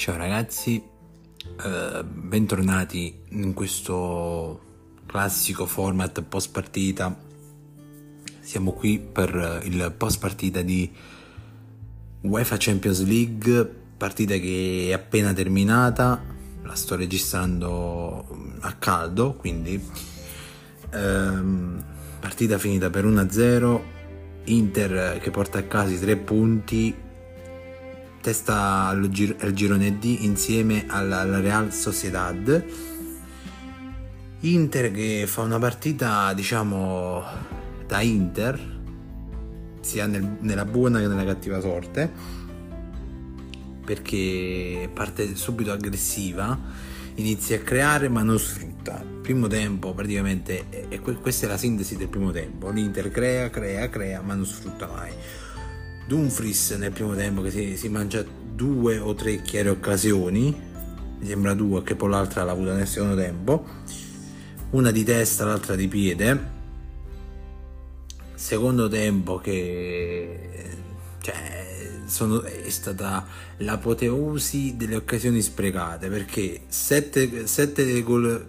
Ciao ragazzi, eh, bentornati in questo classico format post partita. Siamo qui per il post partita di UEFA Champions League, partita che è appena terminata, la sto registrando a caldo, quindi ehm, partita finita per 1-0, Inter che porta a casa i tre punti testa al, gir- girone D insieme alla, alla, Real Sociedad. Inter che fa una partita, diciamo, da Inter, sia nel, nella buona che nella cattiva sorte, perché parte subito aggressiva, inizia a creare ma non sfrutta. Primo tempo praticamente, e questa è la sintesi del primo tempo, l'Inter crea, crea, crea ma non sfrutta mai Dumfries nel primo tempo che si, si mangia due o tre chiare occasioni, mi sembra due che poi l'altra l'ha avuta nel secondo tempo, una di testa, l'altra di piede. Secondo tempo che cioè, sono, è stata l'apoteosi delle occasioni sprecate perché 7 gol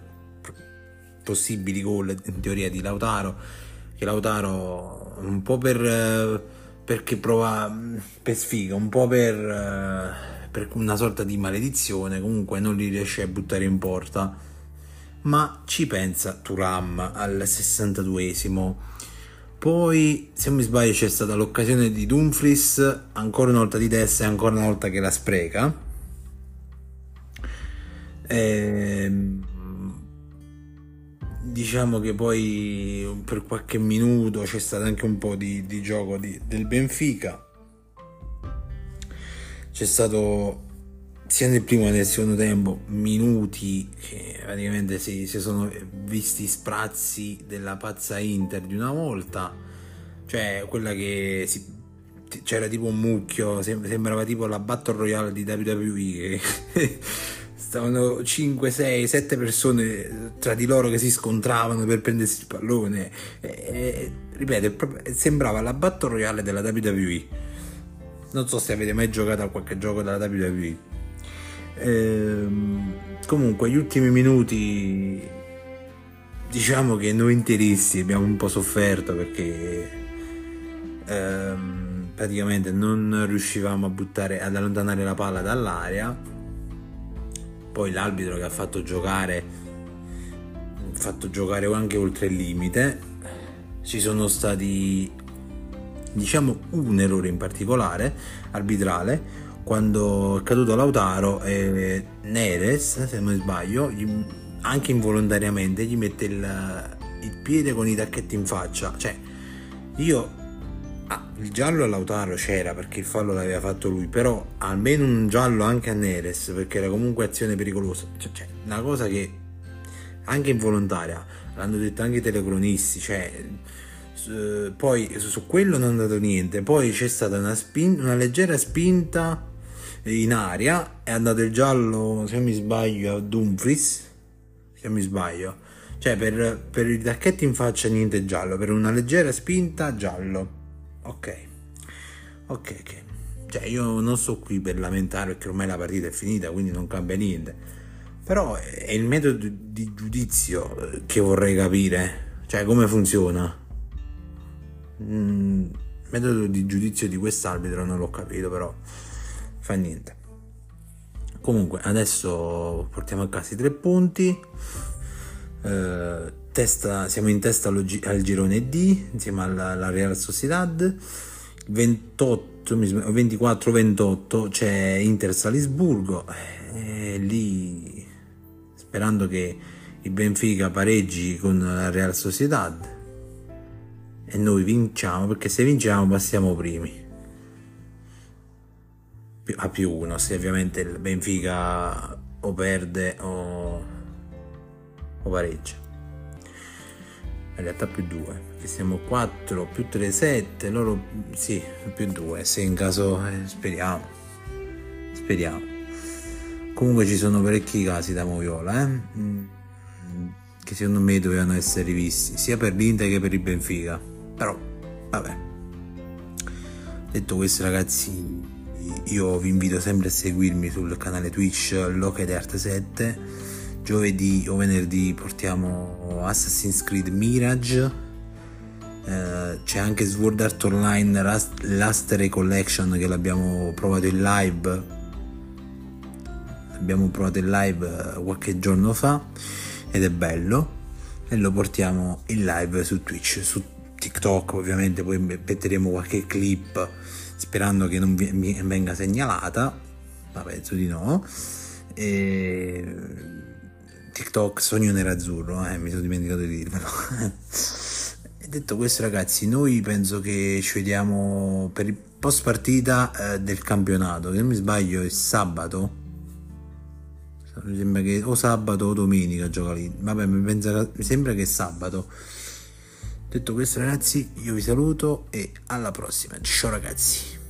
possibili gol in teoria di Lautaro che Lautaro un po' per perché prova per sfiga, un po' per, eh, per una sorta di maledizione, comunque non li riesce a buttare in porta. Ma ci pensa Turam al 62esimo. Poi, se non mi sbaglio, c'è stata l'occasione di Dumfries, ancora una volta di testa e ancora una volta che la spreca. Ehm diciamo che poi per qualche minuto c'è stato anche un po' di, di gioco di, del Benfica. C'è stato sia nel primo che nel secondo tempo minuti che praticamente si, si sono visti sprazzi della pazza Inter di una volta. Cioè quella che si, c'era tipo un mucchio sembrava tipo la Battle Royale di WWE stavano 5, 6, 7 persone tra di loro che si scontravano per prendersi il pallone. E, e, ripeto, sembrava la battle royale della WWE. Non so se avete mai giocato a qualche gioco della WWE. Ehm, comunque, gli ultimi minuti, diciamo che noi interisti abbiamo un po' sofferto perché ehm, praticamente non riuscivamo a buttare, ad allontanare la palla dall'aria poi l'arbitro che ha fatto giocare fatto giocare anche oltre il limite. Ci sono stati diciamo un errore in particolare arbitrale quando è caduto Lautaro e Neres se non sbaglio anche involontariamente gli mette il, il piede con i tacchetti in faccia. Cioè io il giallo a Lautaro c'era perché il fallo l'aveva fatto lui, però almeno un giallo anche a Neres perché era comunque azione pericolosa. Cioè, cioè una cosa che anche involontaria, l'hanno detto anche i telecronisti, cioè eh, poi su quello non è andato niente, poi c'è stata una, spin- una leggera spinta in aria, è andato il giallo, se mi sbaglio, a Dumfries, se mi sbaglio, cioè per, per i tacchetti in faccia niente giallo, per una leggera spinta giallo ok, ok, ok. Cioè io non sto qui per lamentare perché ormai la partita è finita, quindi non cambia niente. Però è il metodo di giudizio che vorrei capire, cioè come funziona. Mm, il metodo di giudizio di quest'arbitro non l'ho capito, però fa niente. Comunque adesso portiamo a casa i tre punti. Eh, testa, siamo in testa al, girone D insieme alla, alla Real Sociedad. 28 24-28 c'è Inter Salisburgo. E lì sperando che il Benfica pareggi con la Real Sociedad. E noi vinciamo perché se vinciamo passiamo primi. A più uno se ovviamente il Benfica o perde o, o pareggia in realtà più 2 perché siamo 4 più 3 7 loro sì più 2 se in caso eh, speriamo. Speriamo. Comunque ci sono parecchi casi da Moviola eh? Mm, che secondo me dovevano essere rivisti sia per l'Inter che per il Benfica. Però vabbè. Detto questo ragazzi io vi invito sempre a seguirmi sul canale Twitch Locate Art 7 giovedì o venerdì portiamo Assassin's Creed Mirage. Eh, c'è anche Sword Art Online Last Recollection che l'abbiamo provato in live. L'abbiamo provato in live eh, qualche giorno fa ed è bello. E lo portiamo in live su Twitch su TikTok ovviamente. Poi metteremo qualche clip sperando che non venga segnalata. Ma penso di no. E TikTok sogno nerazzurro eh, mi sono dimenticato di dirvelo. E detto questo ragazzi noi penso che ci vediamo per il post partita eh, del campionato. Che non mi sbaglio è sabato. Mi sembra che o sabato o domenica gioca lì. Vabbè mi, pensa, mi sembra che è sabato. Detto questo ragazzi io vi saluto e alla prossima. Ciao ragazzi.